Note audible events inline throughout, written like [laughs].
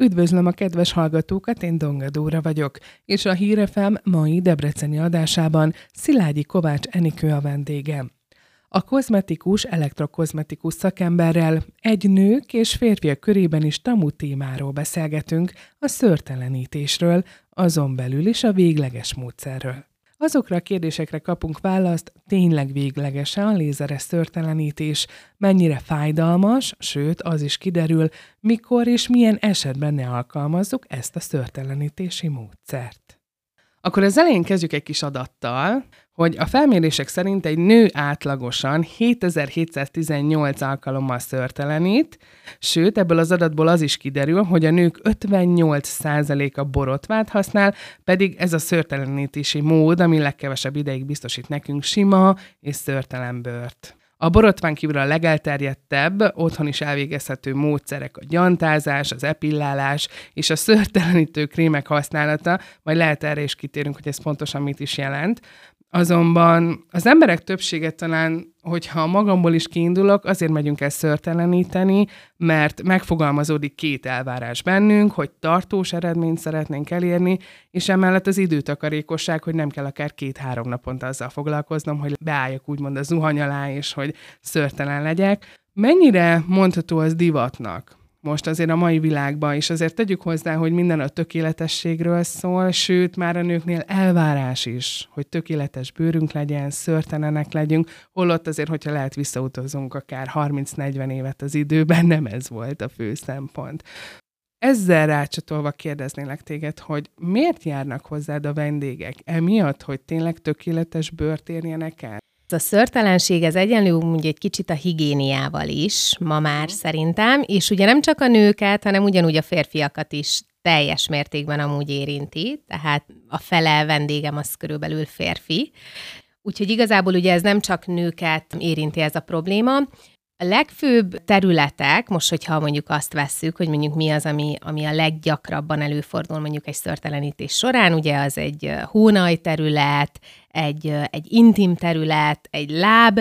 Üdvözlöm a kedves hallgatókat, én Donga Dóra vagyok, és a Hírefem mai debreceni adásában Szilágyi Kovács Enikő a vendégem. A kozmetikus, elektrokozmetikus szakemberrel egy nők és férfiak körében is tamu témáról beszélgetünk, a szörtelenítésről, azon belül is a végleges módszerről. Azokra a kérdésekre kapunk választ, tényleg véglegesen lézeres szörtelenítés, mennyire fájdalmas, sőt, az is kiderül, mikor és milyen esetben ne alkalmazzuk ezt a szörtelenítési módszert. Akkor az elején kezdjük egy kis adattal, hogy a felmérések szerint egy nő átlagosan 7718 alkalommal szörtelenít, sőt, ebből az adatból az is kiderül, hogy a nők 58%-a borotvát használ, pedig ez a szörtelenítési mód, ami legkevesebb ideig biztosít nekünk sima és szörtelen bőrt. A borotván kívül a legelterjedtebb, otthon is elvégezhető módszerek a gyantázás, az epillálás és a szörtelenítő krémek használata, majd lehet erre is kitérünk, hogy ez pontosan mit is jelent. Azonban az emberek többsége talán, hogyha magamból is kiindulok, azért megyünk el szörteleníteni, mert megfogalmazódik két elvárás bennünk, hogy tartós eredményt szeretnénk elérni, és emellett az időtakarékosság, hogy nem kell akár két-három naponta azzal foglalkoznom, hogy beálljak úgymond a zuhany alá, és hogy szörtelen legyek. Mennyire mondható az divatnak? Most azért a mai világban is. Azért tegyük hozzá, hogy minden a tökéletességről szól, sőt, már a nőknél elvárás is, hogy tökéletes bőrünk legyen, szörtelenek legyünk, holott azért, hogyha lehet visszautazunk akár 30-40 évet az időben, nem ez volt a fő szempont. Ezzel rácsatolva kérdeznélek téged, hogy miért járnak hozzád a vendégek? Emiatt, hogy tényleg tökéletes bőrt érjenek el? A szörtelenség ez egyenlő úgy egy kicsit a higiéniával is, ma már mhm. szerintem, és ugye nem csak a nőket, hanem ugyanúgy a férfiakat is teljes mértékben amúgy érinti, tehát a fele vendégem az körülbelül férfi. Úgyhogy igazából ugye ez nem csak nőket érinti ez a probléma, a legfőbb területek, most, hogyha mondjuk azt vesszük, hogy mondjuk mi az, ami, ami a leggyakrabban előfordul mondjuk egy szörtelenítés során, ugye az egy hónaj terület, egy, egy intim terület, egy láb,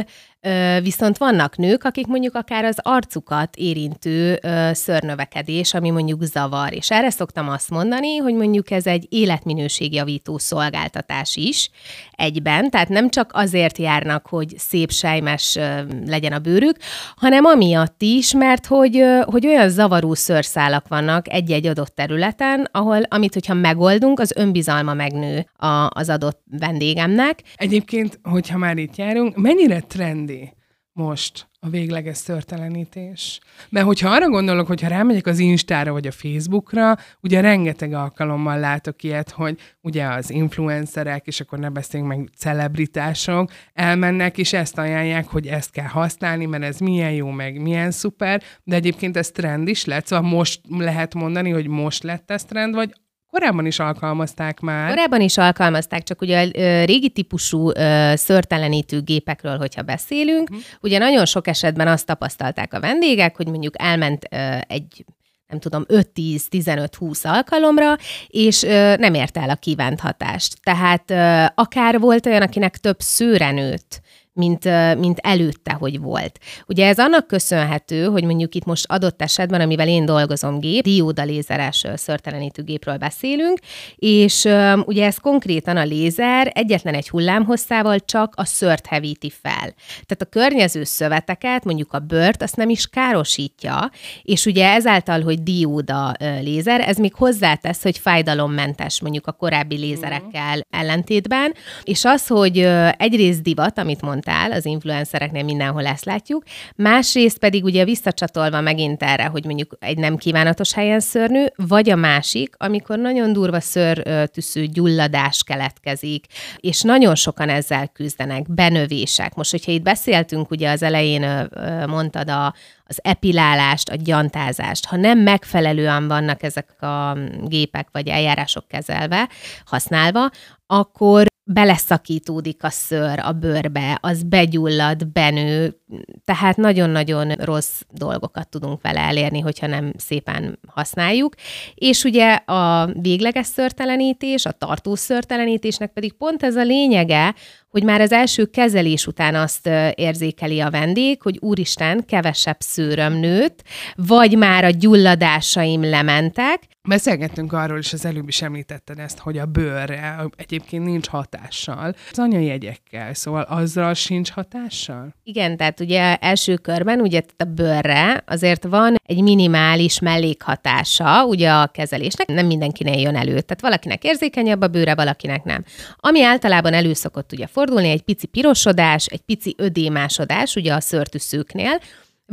Viszont vannak nők, akik mondjuk akár az arcukat érintő szörnövekedés, ami mondjuk zavar. És erre szoktam azt mondani, hogy mondjuk ez egy életminőségjavító szolgáltatás is egyben, tehát nem csak azért járnak, hogy szép sejmes legyen a bőrük, hanem amiatt is, mert hogy, hogy olyan zavaró szőrszálak vannak egy-egy adott területen, ahol, amit hogyha megoldunk, az önbizalma megnő az adott vendégemnek. Egyébként, hogyha már itt járunk, mennyire trendi most a végleges szörtelenítés. Mert hogyha arra gondolok, hogyha rámegyek az Instára vagy a Facebookra, ugye rengeteg alkalommal látok ilyet, hogy ugye az influencerek, és akkor ne beszéljünk meg celebritások, elmennek, és ezt ajánlják, hogy ezt kell használni, mert ez milyen jó, meg milyen szuper, de egyébként ez trend is lett, szóval most lehet mondani, hogy most lett ez trend, vagy Korábban is alkalmazták már. Korábban is alkalmazták, csak ugye a régi típusú szörtelenítő gépekről, hogyha beszélünk, uh-huh. ugye nagyon sok esetben azt tapasztalták a vendégek, hogy mondjuk elment egy nem tudom, 5-10-15-20 alkalomra, és ö, nem ért el a kívánt hatást. Tehát ö, akár volt olyan, akinek több szőre nőtt, mint, mint előtte, hogy volt. Ugye ez annak köszönhető, hogy mondjuk itt most adott esetben, amivel én dolgozom gép, dióda lézeres szörtelenítő gépről beszélünk, és ugye ez konkrétan a lézer egyetlen egy hullámhosszával csak a szört hevíti fel. Tehát a környező szöveteket, mondjuk a bört, azt nem is károsítja, és ugye ezáltal, hogy dióda lézer, ez még hozzátesz, hogy fájdalommentes mondjuk a korábbi lézerekkel ellentétben, és az, hogy egyrészt divat, amit mond mondtál, az influencereknél mindenhol ezt látjuk. Másrészt pedig ugye visszacsatolva megint erre, hogy mondjuk egy nem kívánatos helyen szörnő, vagy a másik, amikor nagyon durva szőrtűszű gyulladás keletkezik, és nagyon sokan ezzel küzdenek, benövések. Most, hogyha itt beszéltünk, ugye az elején mondtad a, az epilálást, a gyantázást, ha nem megfelelően vannak ezek a gépek vagy eljárások kezelve, használva, akkor beleszakítódik a szőr a bőrbe, az begyullad, benő, tehát nagyon-nagyon rossz dolgokat tudunk vele elérni, hogyha nem szépen használjuk. És ugye a végleges szörtelenítés, a tartós szörtelenítésnek pedig pont ez a lényege, hogy már az első kezelés után azt érzékeli a vendég, hogy úristen, kevesebb szőröm nőtt, vagy már a gyulladásaim lementek, Beszélgettünk arról, és az előbb is említetted ezt, hogy a bőrre egyébként nincs hatással. Az anyajegyekkel, szóval azzal sincs hatással? Igen, tehát ugye első körben ugye a bőrre azért van egy minimális mellékhatása ugye a kezelésnek, nem mindenkinek jön elő. Tehát valakinek érzékenyebb a bőre, valakinek nem. Ami általában elő szokott ugye fordulni, egy pici pirosodás, egy pici ödémásodás ugye a szörtűszőknél,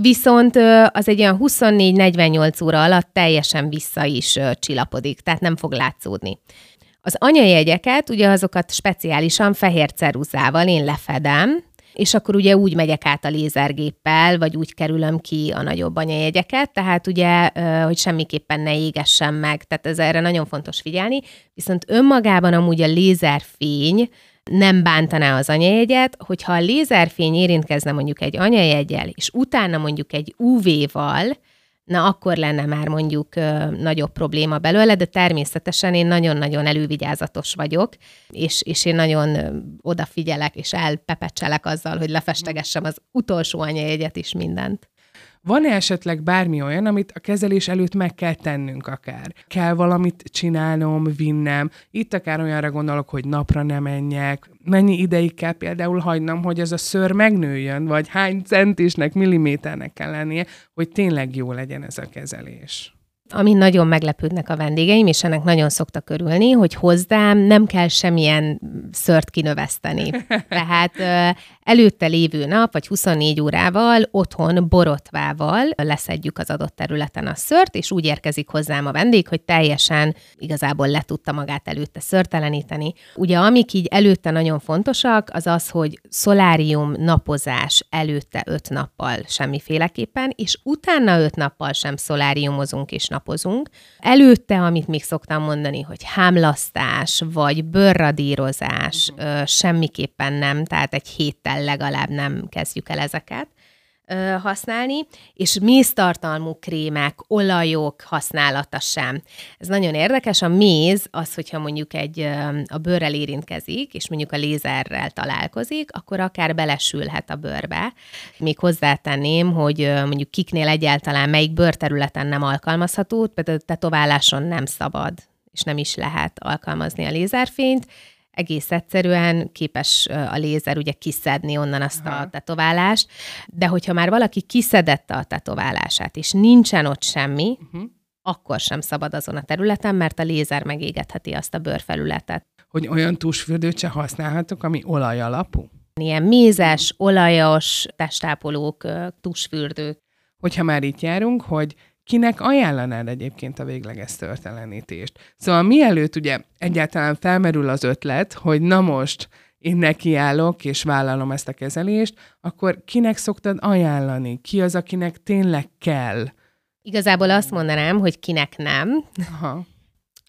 Viszont az egy olyan 24-48 óra alatt teljesen vissza is csillapodik, tehát nem fog látszódni. Az anyajegyeket, ugye azokat speciálisan fehér ceruzával én lefedem, és akkor ugye úgy megyek át a lézergéppel, vagy úgy kerülöm ki a nagyobb anyajegyeket, tehát ugye, hogy semmiképpen ne égessen meg, tehát ez erre nagyon fontos figyelni, viszont önmagában amúgy a lézerfény, nem bántaná az anyajegyet, hogyha a lézerfény érintkezne mondjuk egy anyajegyel, és utána mondjuk egy UV-val, na akkor lenne már mondjuk ö, nagyobb probléma belőle, de természetesen én nagyon-nagyon elővigyázatos vagyok, és, és én nagyon odafigyelek, és elpepecselek azzal, hogy lefestegessem az utolsó anyajegyet is mindent. Van-e esetleg bármi olyan, amit a kezelés előtt meg kell tennünk akár? Kell valamit csinálnom, vinnem? Itt akár olyanra gondolok, hogy napra nem menjek. Mennyi ideig kell például hagynom, hogy ez a szőr megnőjön, vagy hány centisnek, milliméternek kell lennie, hogy tényleg jó legyen ez a kezelés? Ami nagyon meglepődnek a vendégeim, és ennek nagyon szoktak örülni, hogy hozzám nem kell semmilyen szört kinöveszteni. [laughs] Tehát előtte lévő nap, vagy 24 órával otthon borotvával leszedjük az adott területen a szört, és úgy érkezik hozzám a vendég, hogy teljesen igazából le tudta magát előtte szörteleníteni. Ugye amik így előtte nagyon fontosak, az az, hogy szolárium napozás előtte 5 nappal semmiféleképpen, és utána 5 nappal sem szoláriumozunk és napozunk. Előtte, amit még szoktam mondani, hogy hámlasztás, vagy bőrradírozás, uh-huh. semmiképpen nem, tehát egy héttel legalább nem kezdjük el ezeket használni, és méztartalmú krémek, olajok használata sem. Ez nagyon érdekes. A méz az, hogyha mondjuk egy a bőrrel érintkezik, és mondjuk a lézerrel találkozik, akkor akár belesülhet a bőrbe. Még hozzátenném, hogy mondjuk kiknél egyáltalán melyik bőrterületen nem alkalmazható, például tetováláson nem szabad, és nem is lehet alkalmazni a lézerfényt, egész egyszerűen képes a lézer ugye kiszedni onnan azt Aha. a tetoválást, de hogyha már valaki kiszedette a tetoválását, és nincsen ott semmi, uh-huh. akkor sem szabad azon a területen, mert a lézer megégetheti azt a bőrfelületet. Hogy olyan tusfürdőt se használhatok, ami olaj alapú? Ilyen mézes, olajos testápolók, tusfürdők. Hogyha már itt járunk, hogy kinek ajánlanád egyébként a végleges törtelenítést? Szóval mielőtt ugye egyáltalán felmerül az ötlet, hogy na most én nekiállok és vállalom ezt a kezelést, akkor kinek szoktad ajánlani? Ki az, akinek tényleg kell? Igazából azt mondanám, hogy kinek nem. Aha.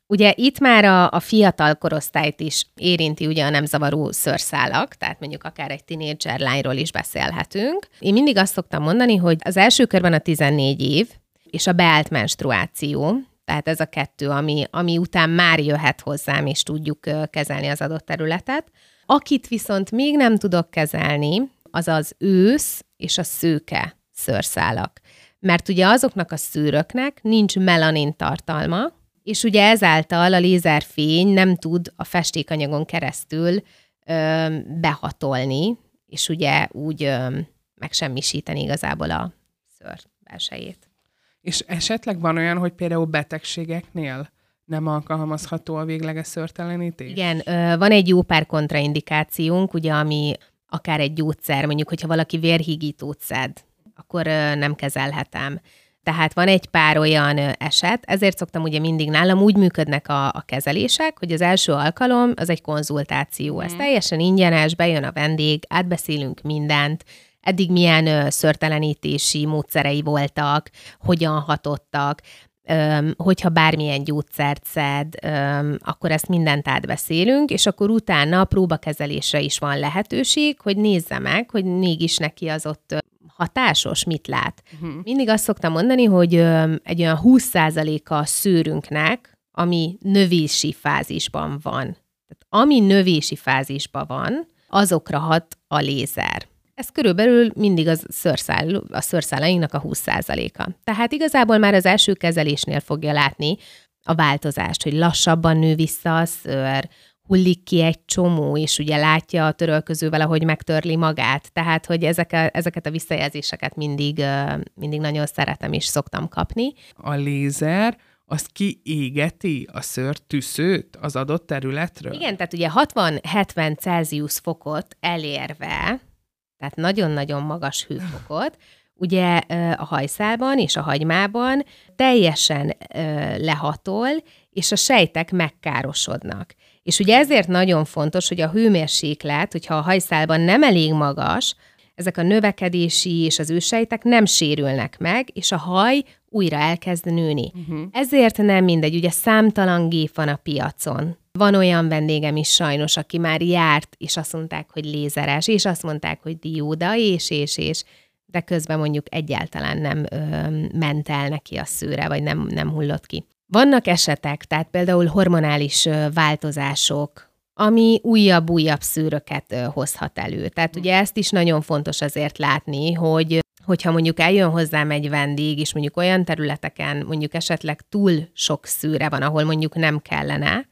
Ugye itt már a, a fiatal korosztályt is érinti ugye a nem zavaró szőrszálak, tehát mondjuk akár egy tinédzser lányról is beszélhetünk. Én mindig azt szoktam mondani, hogy az első körben a 14 év, és a beállt menstruáció, tehát ez a kettő, ami, ami után már jöhet hozzám, és tudjuk kezelni az adott területet. Akit viszont még nem tudok kezelni, az az ősz és a szőke szőrszálak. Mert ugye azoknak a szűröknek nincs melanin tartalma, és ugye ezáltal a lézerfény nem tud a festékanyagon keresztül ö, behatolni, és ugye úgy ö, megsemmisíteni igazából a szőr belsejét. És esetleg van olyan, hogy például betegségeknél nem alkalmazható a végleges szörtelenítés? Igen, van egy jó pár kontraindikációnk, ugye, ami akár egy gyógyszer, mondjuk, hogyha valaki vérhígítót szed, akkor nem kezelhetem. Tehát van egy pár olyan eset, ezért szoktam ugye mindig nálam úgy működnek a, a kezelések, hogy az első alkalom az egy konzultáció. Ez mm. teljesen ingyenes, bejön a vendég, átbeszélünk mindent, eddig milyen szörtelenítési módszerei voltak, hogyan hatottak, hogyha bármilyen gyógyszert szed, akkor ezt mindent átbeszélünk, és akkor utána a próbakezelésre is van lehetőség, hogy nézze meg, hogy mégis neki az ott hatásos, mit lát. Uh-huh. Mindig azt szoktam mondani, hogy egy olyan 20%-a a szőrünknek, ami növési fázisban van. Tehát ami növési fázisban van, azokra hat a lézer. Ez körülbelül mindig az szőrszál, a szőrszálainknak a 20%-a. Tehát igazából már az első kezelésnél fogja látni a változást, hogy lassabban nő vissza a szőr, hullik ki egy csomó, és ugye látja a törölközővel, ahogy megtörli magát. Tehát, hogy ezek a, ezeket a visszajelzéseket mindig, mindig nagyon szeretem és szoktam kapni. A lézer az kiégeti a szőr tüszőt az adott területről? Igen, tehát ugye 60-70 Celsius fokot elérve, tehát nagyon-nagyon magas hőfokot, ugye a hajszálban és a hagymában teljesen lehatol, és a sejtek megkárosodnak. És ugye ezért nagyon fontos, hogy a hőmérséklet, hogyha a hajszálban nem elég magas, ezek a növekedési és az ősejtek nem sérülnek meg, és a haj újra elkezd nőni. Uh-huh. Ezért nem mindegy, ugye számtalan gép van a piacon. Van olyan vendégem is sajnos, aki már járt, és azt mondták, hogy lézeres, és azt mondták, hogy dióda, és, és, és, de közben mondjuk egyáltalán nem ö, ment el neki a szőre, vagy nem, nem hullott ki. Vannak esetek, tehát például hormonális változások, ami újabb-újabb szűröket hozhat elő. Tehát ugye ezt is nagyon fontos azért látni, hogy hogyha mondjuk eljön hozzám egy vendég, és mondjuk olyan területeken mondjuk esetleg túl sok szűre van, ahol mondjuk nem kellene,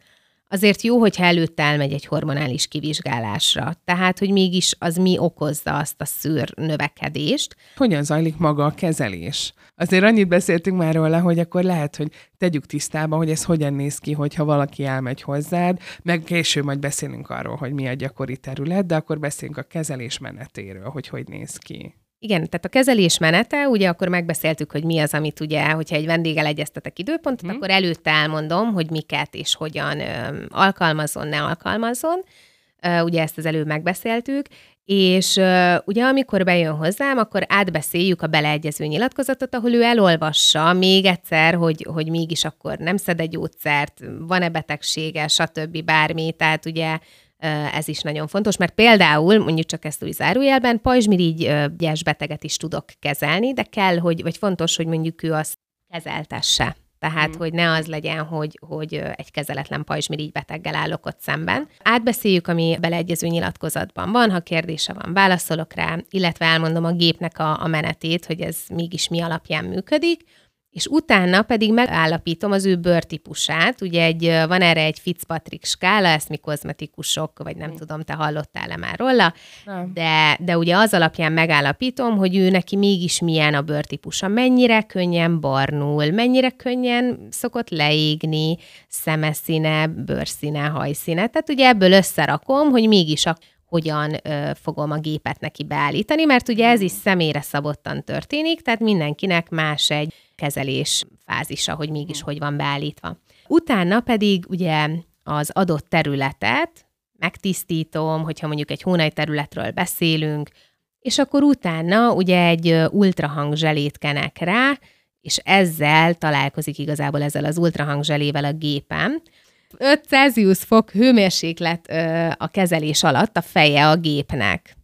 azért jó, hogyha előtte elmegy egy hormonális kivizsgálásra. Tehát, hogy mégis az mi okozza azt a szűr növekedést. Hogyan zajlik maga a kezelés? Azért annyit beszéltünk már róla, hogy akkor lehet, hogy tegyük tisztába, hogy ez hogyan néz ki, hogyha valaki elmegy hozzád, meg később majd beszélünk arról, hogy mi a gyakori terület, de akkor beszélünk a kezelés menetéről, hogy hogy néz ki. Igen, tehát a kezelés menete, ugye akkor megbeszéltük, hogy mi az, amit ugye, hogyha egy vendéggel egyeztetek időpontot, mm. akkor előtte elmondom, hogy miket és hogyan ö, alkalmazon, ne alkalmazon. Ö, ugye ezt az előbb megbeszéltük, és ö, ugye amikor bejön hozzám, akkor átbeszéljük a beleegyező nyilatkozatot, ahol ő elolvassa még egyszer, hogy, hogy mégis akkor nem szed egy gyógyszert, van-e betegsége, stb. bármi, tehát ugye ez is nagyon fontos, mert például, mondjuk csak ezt úgy zárójelben, pajzsmirigyes beteget is tudok kezelni, de kell, hogy, vagy fontos, hogy mondjuk ő azt kezeltesse. Tehát, mm. hogy ne az legyen, hogy, hogy egy kezeletlen pajzsmirigy beteggel állok ott szemben. Átbeszéljük, ami beleegyező nyilatkozatban van, ha kérdése van, válaszolok rá, illetve elmondom a gépnek a, a menetét, hogy ez mégis mi alapján működik és utána pedig megállapítom az ő bőrtípusát. Ugye egy, van erre egy Fitzpatrick skála, ezt mi kozmetikusok, vagy nem mm. tudom, te hallottál-e már róla, de, de ugye az alapján megállapítom, hogy ő neki mégis milyen a bőrtípusa, mennyire könnyen barnul, mennyire könnyen szokott leégni, szemeszíne, bőrszíne, hajszíne. Tehát ugye ebből összerakom, hogy mégis a hogyan ö, fogom a gépet neki beállítani, mert ugye ez is személyre szabottan történik, tehát mindenkinek más egy kezelés fázisa, hogy mégis hogy van beállítva. Utána pedig ugye az adott területet megtisztítom, hogyha mondjuk egy hónai területről beszélünk, és akkor utána ugye egy ultrahang zselét kenek rá, és ezzel találkozik igazából ezzel az ultrahang zselével a gépem. 5 Celsius fok hőmérséklet a kezelés alatt a feje a gépnek.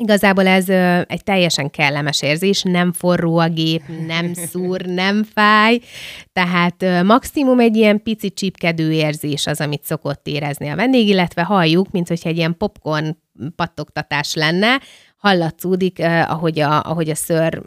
Igazából ez ö, egy teljesen kellemes érzés, nem forró a gép, nem [laughs] szúr, nem fáj, tehát ö, maximum egy ilyen pici csípkedő érzés az, amit szokott érezni a vendég, illetve halljuk, mint hogyha egy ilyen popcorn pattogtatás lenne, hallatszódik, ö, ahogy, a, ahogy a ször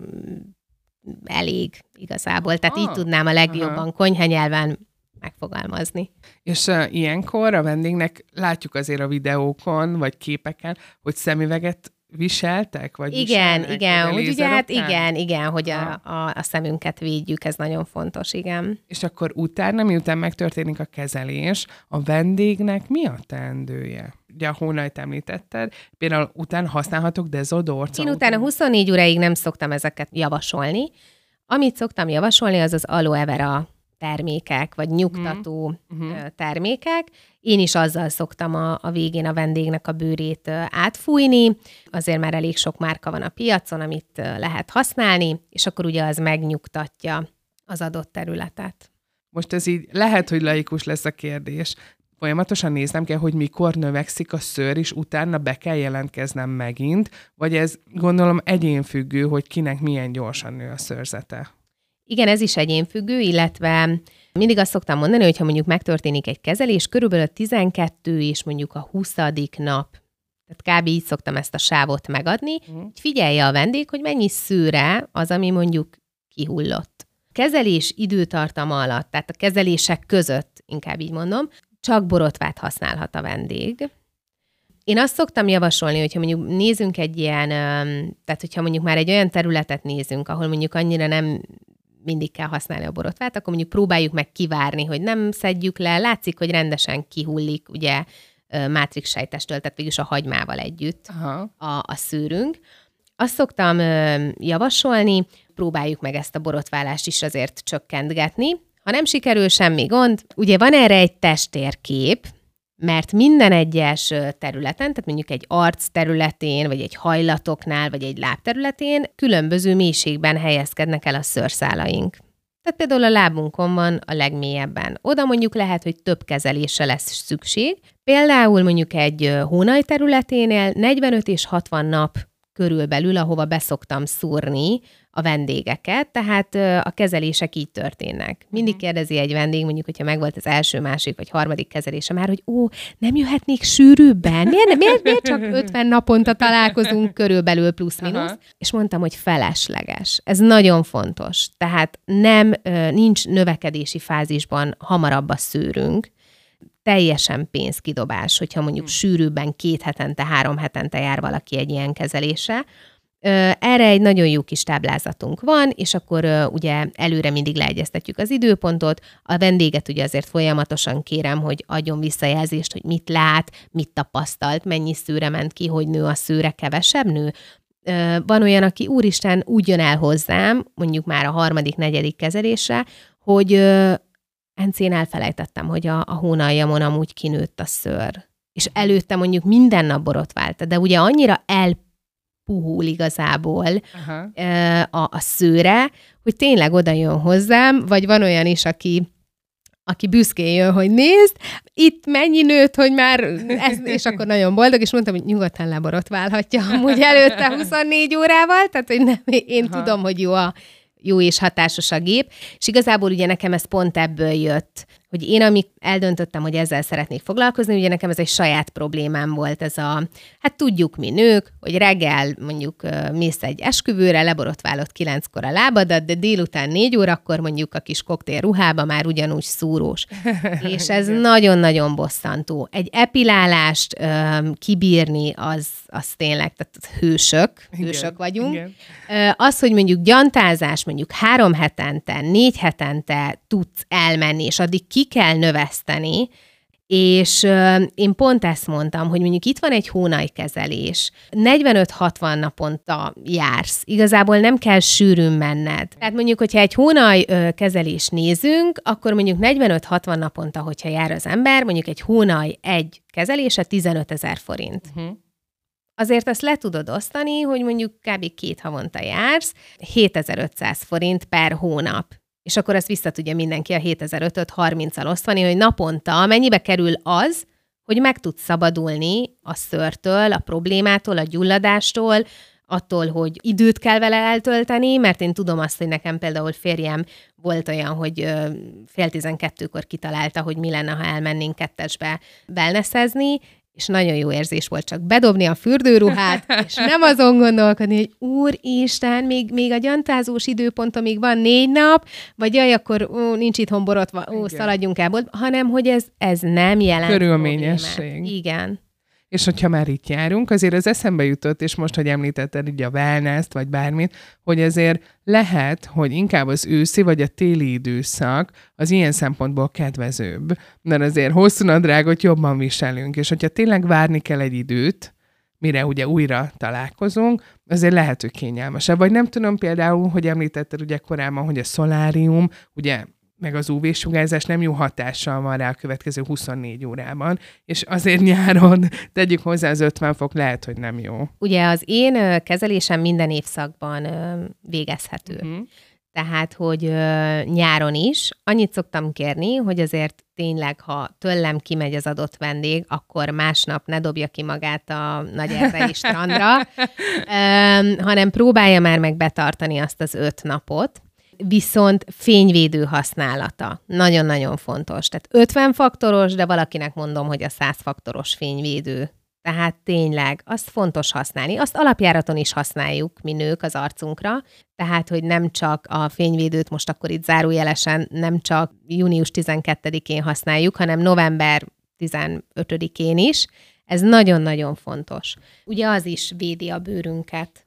elég igazából, tehát ah, így tudnám a legjobban aha. konyhanyelven megfogalmazni. És uh, ilyenkor a vendégnek látjuk azért a videókon, vagy képeken, hogy szemüveget viseltek? Vagy igen, igen, úgy ugye hát igen, igen, hogy a, a, a szemünket védjük, ez nagyon fontos, igen. És akkor utána, miután megtörténik a kezelés, a vendégnek mi a teendője? Ugye a hónajt említetted, például utána használhatok dezodort? Én utána 24 óráig nem szoktam ezeket javasolni. Amit szoktam javasolni, az az aloe vera termékek, vagy nyugtató uh-huh. termékek. Én is azzal szoktam a, a végén a vendégnek a bőrét átfújni, azért már elég sok márka van a piacon, amit lehet használni, és akkor ugye az megnyugtatja az adott területet. Most ez így lehet, hogy laikus lesz a kérdés. Folyamatosan néznem kell, hogy mikor növekszik a szőr, és utána be kell jelentkeznem megint, vagy ez gondolom egyénfüggő, hogy kinek milyen gyorsan nő a szőrzete. Igen, ez is egyénfüggő, illetve mindig azt szoktam mondani, hogy ha mondjuk megtörténik egy kezelés, körülbelül a 12 és mondjuk a 20. nap Tehát kb. így szoktam ezt a sávot megadni, uh-huh. figyelje a vendég, hogy mennyi szőre az, ami mondjuk kihullott. Kezelés időtartama alatt, tehát a kezelések között, inkább így mondom, csak borotvát használhat a vendég. Én azt szoktam javasolni, hogyha mondjuk nézünk egy ilyen, tehát hogyha mondjuk már egy olyan területet nézünk, ahol mondjuk annyira nem mindig kell használni a borotvát, akkor mondjuk próbáljuk meg kivárni, hogy nem szedjük le, látszik, hogy rendesen kihullik, ugye mátrix sejtestől, tehát végülis a hagymával együtt Aha. A, a szűrünk. Azt szoktam ö, javasolni, próbáljuk meg ezt a borotválást is azért csökkentgetni. Ha nem sikerül, semmi gond. Ugye van erre egy testtérkép, mert minden egyes területen, tehát mondjuk egy arc területén, vagy egy hajlatoknál, vagy egy láb területén különböző mélységben helyezkednek el a szőrszálaink. Tehát például a lábunkon van a legmélyebben. Oda mondjuk lehet, hogy több kezelésre lesz szükség. Például mondjuk egy hónaj területénél 45 és 60 nap körülbelül, ahova beszoktam szúrni a vendégeket, tehát a kezelések így történnek. Mindig mhm. kérdezi egy vendég, mondjuk, hogyha megvolt az első, másik vagy harmadik kezelése már, hogy ó, nem jöhetnék sűrűbben? Miért, miért, miért csak [laughs] 50 naponta találkozunk körülbelül plusz-minusz? És mondtam, hogy felesleges. Ez nagyon fontos. Tehát nem, nincs növekedési fázisban hamarabb a szűrünk, teljesen pénzkidobás, hogyha mondjuk hmm. sűrűbben két hetente, három hetente jár valaki egy ilyen kezelése. Erre egy nagyon jó kis táblázatunk van, és akkor ugye előre mindig leegyeztetjük az időpontot. A vendéget ugye azért folyamatosan kérem, hogy adjon visszajelzést, hogy mit lát, mit tapasztalt, mennyi szőre ment ki, hogy nő a szőre, kevesebb nő. Van olyan, aki úristen úgy jön el hozzám, mondjuk már a harmadik, negyedik kezelésre, hogy Encén elfelejtettem, hogy a, a hónaljamon amúgy kinőtt a szőr. És előtte mondjuk minden nap borotvált, de ugye annyira elpuhul igazából Aha. a, a szőre, hogy tényleg oda jön hozzám, vagy van olyan is, aki aki büszkén jön, hogy nézd, itt mennyi nőtt, hogy már, ez, és akkor nagyon boldog, és mondtam, hogy nyugodtan leborotválhatja amúgy előtte 24 órával, tehát hogy nem, én Aha. tudom, hogy jó a jó és hatásos a gép, és igazából ugye nekem ez pont ebből jött, hogy én, amik eldöntöttem, hogy ezzel szeretnék foglalkozni, ugye nekem ez egy saját problémám volt, ez a, hát tudjuk mi nők, hogy reggel mondjuk mész egy esküvőre, leborotválod kilenckor a lábadat, de délután négy órakor mondjuk a kis koktél ruhába már ugyanúgy szúrós. [laughs] És ez nagyon-nagyon bosszantó. Egy epilálást um, kibírni, az, az tényleg, tehát hősök, hősök igen, vagyunk. Igen. Az, hogy mondjuk gyantázás, mondjuk három hetente, négy hetente tudsz elmenni, és addig ki kell növeszteni, és én pont ezt mondtam, hogy mondjuk itt van egy hónajkezelés, 45-60 naponta jársz, igazából nem kell sűrűn menned. Tehát mondjuk, hogyha egy hónaj kezelés nézünk, akkor mondjuk 45-60 naponta, hogyha jár az ember, mondjuk egy hónaj egy kezelése 15 ezer forint. Uh-huh. Azért azt le tudod osztani, hogy mondjuk kb. két havonta jársz, 7500 forint per hónap és akkor ezt vissza tudja mindenki a 7500 30-al osztani, hogy naponta mennyibe kerül az, hogy meg tudsz szabadulni a szörtől, a problémától, a gyulladástól, attól, hogy időt kell vele eltölteni, mert én tudom azt, hogy nekem például férjem volt olyan, hogy fél tizenkettőkor kitalálta, hogy mi lenne, ha elmennénk kettesbe wellnessezni, és nagyon jó érzés volt csak bedobni a fürdőruhát, [laughs] és nem azon gondolkodni, hogy úristen, még, még a gyantázós időpont, még van négy nap, vagy jaj, akkor ó, nincs itthon borotva, ó, Igen. szaladjunk el, hanem hogy ez, ez nem jelent Körülményesség. Problémát. Igen. És hogyha már itt járunk, azért az eszembe jutott, és most, hogy említetted így a wellness vagy bármit, hogy azért lehet, hogy inkább az őszi vagy a téli időszak az ilyen szempontból kedvezőbb. Mert azért hosszú nadrágot jobban viselünk, és hogyha tényleg várni kell egy időt, mire ugye újra találkozunk, azért lehet, hogy kényelmesebb. Vagy nem tudom például, hogy említetted ugye korábban, hogy a szolárium, ugye meg az UV-sugárzás nem jó hatással van rá a következő 24 órában, és azért nyáron [laughs] tegyük hozzá az 50 fok, lehet, hogy nem jó. Ugye az én kezelésem minden évszakban végezhető. Uh-huh. Tehát, hogy ö, nyáron is annyit szoktam kérni, hogy azért tényleg, ha tőlem kimegy az adott vendég, akkor másnap ne dobja ki magát a nagy erdei strandra, [laughs] ö, hanem próbálja már meg betartani azt az öt napot, viszont fényvédő használata. Nagyon-nagyon fontos. Tehát 50 faktoros, de valakinek mondom, hogy a 100 faktoros fényvédő Tehát tényleg, azt fontos használni. Azt alapjáraton is használjuk mi nők az arcunkra, tehát, hogy nem csak a fényvédőt most akkor itt zárójelesen nem csak június 12-én használjuk, hanem november 15-én is. Ez nagyon-nagyon fontos. Ugye az is védi a bőrünket.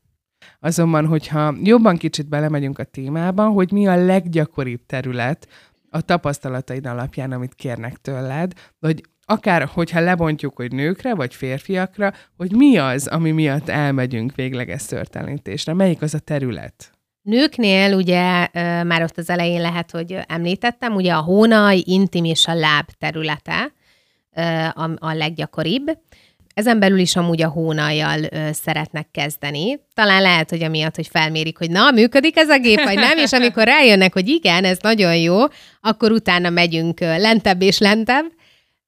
Azonban, hogyha jobban kicsit belemegyünk a témába, hogy mi a leggyakoribb terület a tapasztalataid alapján, amit kérnek tőled, vagy akár hogyha lebontjuk, hogy nőkre vagy férfiakra, hogy mi az, ami miatt elmegyünk végleges szörtelenítésre, melyik az a terület? Nőknél ugye már ott az elején lehet, hogy említettem, ugye a hónaj, intim és a láb területe a, leggyakoribb. Ezen belül is amúgy a hónajjal ö, szeretnek kezdeni. Talán lehet, hogy amiatt, hogy felmérik, hogy na, működik ez a gép, vagy nem, és amikor rájönnek, hogy igen, ez nagyon jó, akkor utána megyünk lentebb és lentebb,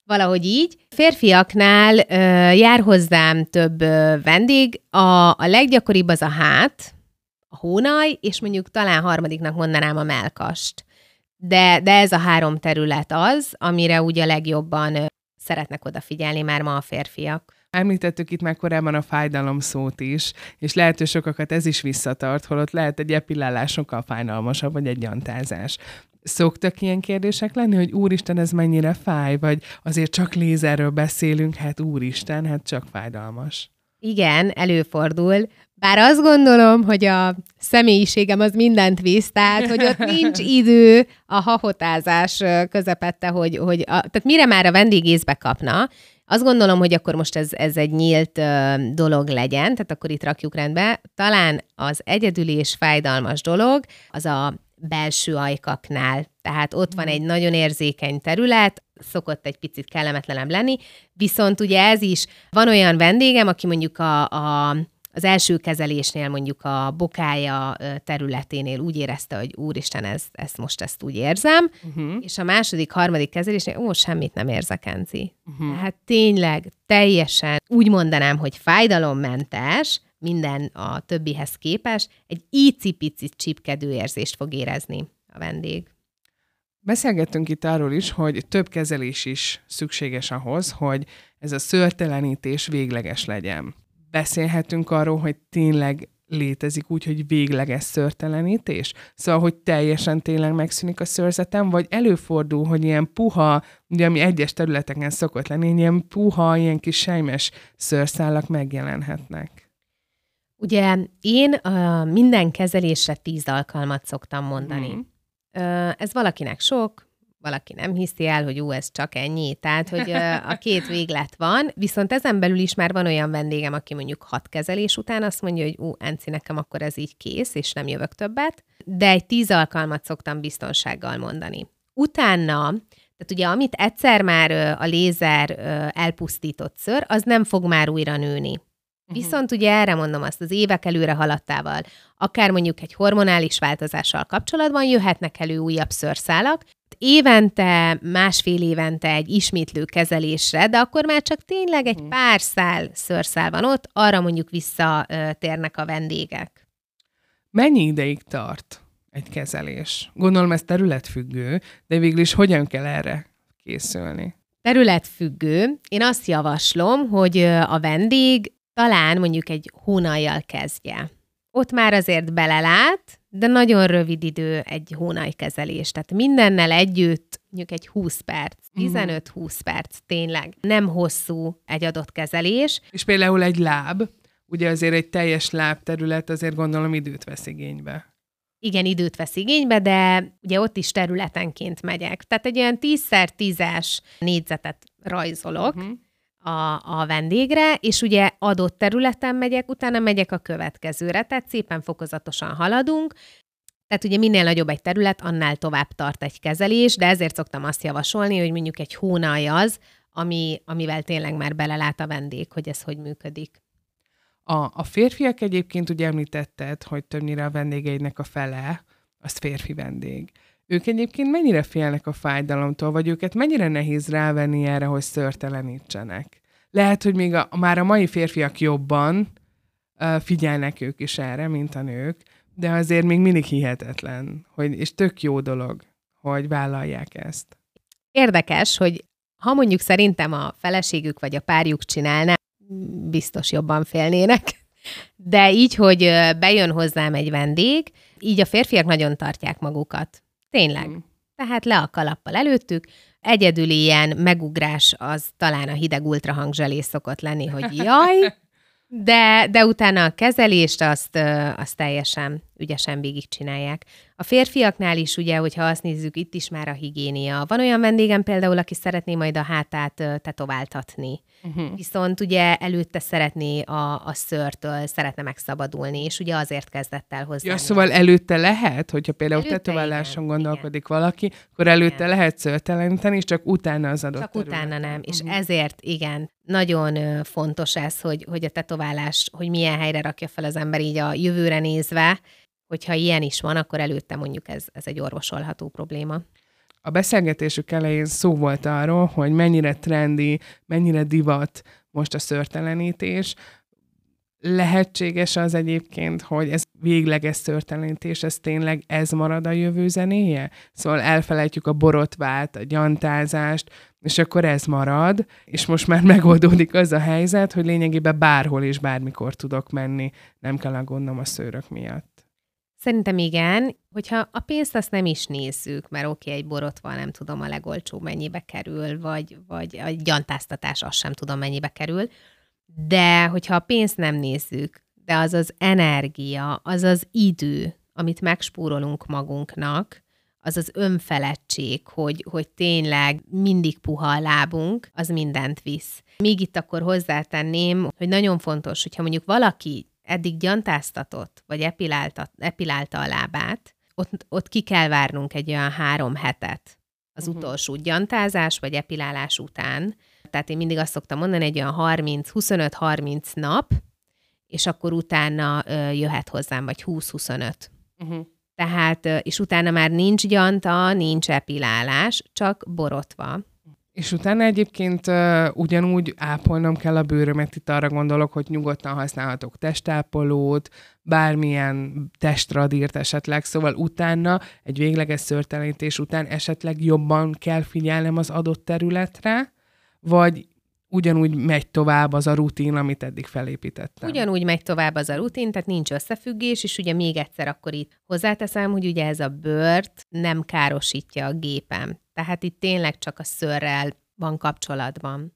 valahogy így. Férfiaknál ö, jár hozzám több ö, vendég, a, a leggyakoribb az a hát, a hónaj, és mondjuk talán harmadiknak mondanám a melkast. De, de ez a három terület az, amire ugye a legjobban szeretnek odafigyelni már ma a férfiak. Említettük itt már korábban a fájdalom szót is, és lehet, hogy sokakat ez is visszatart, holott lehet egy epillálás sokkal fájdalmasabb, vagy egy gyantázás. Szoktak ilyen kérdések lenni, hogy úristen, ez mennyire fáj, vagy azért csak lézerről beszélünk, hát úristen, hát csak fájdalmas. Igen, előfordul. Bár azt gondolom, hogy a személyiségem az mindent visz, tehát hogy ott [laughs] nincs idő a hahotázás közepette, hogy, hogy a, tehát mire már a vendég észbe kapna, azt gondolom, hogy akkor most ez, ez egy nyílt uh, dolog legyen, tehát akkor itt rakjuk rendbe. Talán az egyedüli és fájdalmas dolog az a belső ajkaknál. Tehát ott van egy nagyon érzékeny terület, szokott egy picit kellemetlenem lenni, viszont ugye ez is, van olyan vendégem, aki mondjuk a, a az első kezelésnél mondjuk a bokája területénél úgy érezte, hogy úristen, ez, ezt most ezt úgy érzem, uh-huh. és a második, harmadik kezelésnél, ó, semmit nem érzek, Enci. Uh-huh. Tehát tényleg teljesen úgy mondanám, hogy fájdalommentes, minden a többihez képes, egy icipici csipkedő érzést fog érezni a vendég. Beszélgettünk itt arról is, hogy több kezelés is szükséges ahhoz, hogy ez a szörtelenítés végleges legyen beszélhetünk arról, hogy tényleg létezik úgy, hogy végleges szörtelenítés? Szóval, hogy teljesen tényleg megszűnik a szőrzetem, vagy előfordul, hogy ilyen puha, ugye ami egyes területeken szokott lenni, ilyen puha, ilyen kis sejmes szőrszálak megjelenhetnek. Ugye én uh, minden kezelésre tíz alkalmat szoktam mondani. Mm. Ez valakinek sok, valaki nem hiszi el, hogy ú, ez csak ennyi. Tehát, hogy a két véglet van, viszont ezen belül is már van olyan vendégem, aki mondjuk hat kezelés után azt mondja, hogy ú, Enci, nekem akkor ez így kész, és nem jövök többet. De egy tíz alkalmat szoktam biztonsággal mondani. Utána tehát ugye, amit egyszer már a lézer elpusztított ször, az nem fog már újra nőni. Uh-huh. Viszont ugye erre mondom azt, az évek előre haladtával, akár mondjuk egy hormonális változással kapcsolatban jöhetnek elő újabb szőrszálak, évente, másfél évente egy ismétlő kezelésre, de akkor már csak tényleg egy mhm. pár szál szőrszál van ott, arra mondjuk visszatérnek a vendégek. Mennyi ideig tart egy kezelés? Gondolom ez területfüggő, de végül is hogyan kell erre készülni? Területfüggő. Én azt javaslom, hogy a vendég talán mondjuk egy hónajjal kezdje. Ott már azért belelát, de nagyon rövid idő egy hónajkezelés. Tehát mindennel együtt mondjuk egy 20 perc, 15-20 uh-huh. perc, tényleg. Nem hosszú egy adott kezelés. És például egy láb, ugye azért egy teljes lábterület azért gondolom időt vesz igénybe. Igen, időt vesz igénybe, de ugye ott is területenként megyek. Tehát egy olyan 10x10-es négyzetet rajzolok, uh-huh a, a vendégre, és ugye adott területen megyek, utána megyek a következőre, tehát szépen fokozatosan haladunk, tehát ugye minél nagyobb egy terület, annál tovább tart egy kezelés, de ezért szoktam azt javasolni, hogy mondjuk egy hónaj az, ami, amivel tényleg már belelát a vendég, hogy ez hogy működik. A, a férfiak egyébként ugye említetted, hogy többnyire a vendégeidnek a fele, az férfi vendég. Ők egyébként mennyire félnek a fájdalomtól, vagy őket mennyire nehéz rávenni erre, hogy szörtelenítsenek? Lehet, hogy még a, már a mai férfiak jobban uh, figyelnek ők is erre, mint a nők, de azért még mindig hihetetlen, hogy, és tök jó dolog, hogy vállalják ezt. Érdekes, hogy ha mondjuk szerintem a feleségük vagy a párjuk csinálná, biztos jobban félnének. De így, hogy bejön hozzám egy vendég, így a férfiak nagyon tartják magukat. Tényleg. Mm. Tehát le a kalappal előttük. Egyedül ilyen megugrás az talán a hideg ultrahangzselés szokott lenni, hogy jaj, [laughs] de, de utána a kezelést azt, azt teljesen ügyesen végigcsinálják. A férfiaknál is ugye, hogyha azt nézzük, itt is már a higiénia. Van olyan vendégem például, aki szeretné majd a hátát tetováltatni. Uh-huh. Viszont ugye előtte szeretné a, a szörtől, szeretne megszabadulni, és ugye azért kezdett el hozzá. Ja, szóval előtte lehet, hogyha például előtte tetováláson igen, gondolkodik igen. valaki, akkor előtte igen. lehet szörteleníteni, és csak utána az adott Csak terület. utána nem, és uh-huh. ezért igen, nagyon fontos ez, hogy, hogy a tetoválás, hogy milyen helyre rakja fel az ember így a jövőre nézve, hogyha ilyen is van, akkor előtte mondjuk ez, ez egy orvosolható probléma. A beszélgetésük elején szó volt arról, hogy mennyire trendi, mennyire divat most a szörtelenítés. Lehetséges az egyébként, hogy ez végleges szörtelenítés, ez tényleg ez marad a jövő zenéje? Szóval elfelejtjük a borotvát, a gyantázást, és akkor ez marad, és most már megoldódik az a helyzet, hogy lényegében bárhol és bármikor tudok menni, nem kell aggódnom a szőrök miatt. Szerintem igen, hogyha a pénzt azt nem is nézzük, mert oké, okay, egy borotva nem tudom a legolcsóbb mennyibe kerül, vagy, vagy a gyantáztatás azt sem tudom mennyibe kerül, de hogyha a pénzt nem nézzük, de az az energia, az az idő, amit megspórolunk magunknak, az az önfeledtség, hogy, hogy tényleg mindig puha a lábunk, az mindent visz. Még itt akkor hozzátenném, hogy nagyon fontos, hogyha mondjuk valaki eddig gyantáztatott, vagy epilálta, epilálta a lábát, ott, ott ki kell várnunk egy olyan három hetet az uh-huh. utolsó gyantázás vagy epilálás után. Tehát én mindig azt szoktam mondani, egy olyan 30, 25-30 nap, és akkor utána ö, jöhet hozzám, vagy 20-25. Uh-huh. Tehát, és utána már nincs gyanta, nincs epilálás, csak borotva. És utána egyébként uh, ugyanúgy ápolnom kell a bőrömet, itt arra gondolok, hogy nyugodtan használhatok testápolót, bármilyen testradírt esetleg, szóval utána, egy végleges szörtelenítés után esetleg jobban kell figyelnem az adott területre, vagy ugyanúgy megy tovább az a rutin, amit eddig felépítettem. Ugyanúgy megy tovább az a rutin, tehát nincs összefüggés, és ugye még egyszer akkor itt hozzáteszem, hogy ugye ez a bőrt nem károsítja a gépem. Tehát itt tényleg csak a szörrel van kapcsolatban.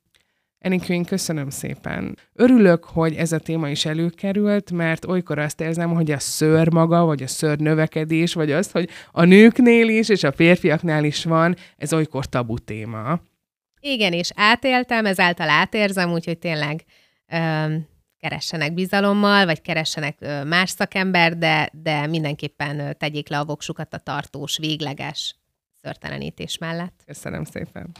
Enikő, én köszönöm szépen. Örülök, hogy ez a téma is előkerült, mert olykor azt érzem, hogy a szőr maga, vagy a szőr növekedés, vagy az, hogy a nőknél is, és a férfiaknál is van, ez olykor tabu téma. Igen, és átéltem, ezáltal átérzem, úgyhogy tényleg ö, keressenek bizalommal, vagy keressenek ö, más szakember, de, de mindenképpen ö, tegyék le a voksukat a tartós, végleges szörtelenítés mellett. Köszönöm szépen.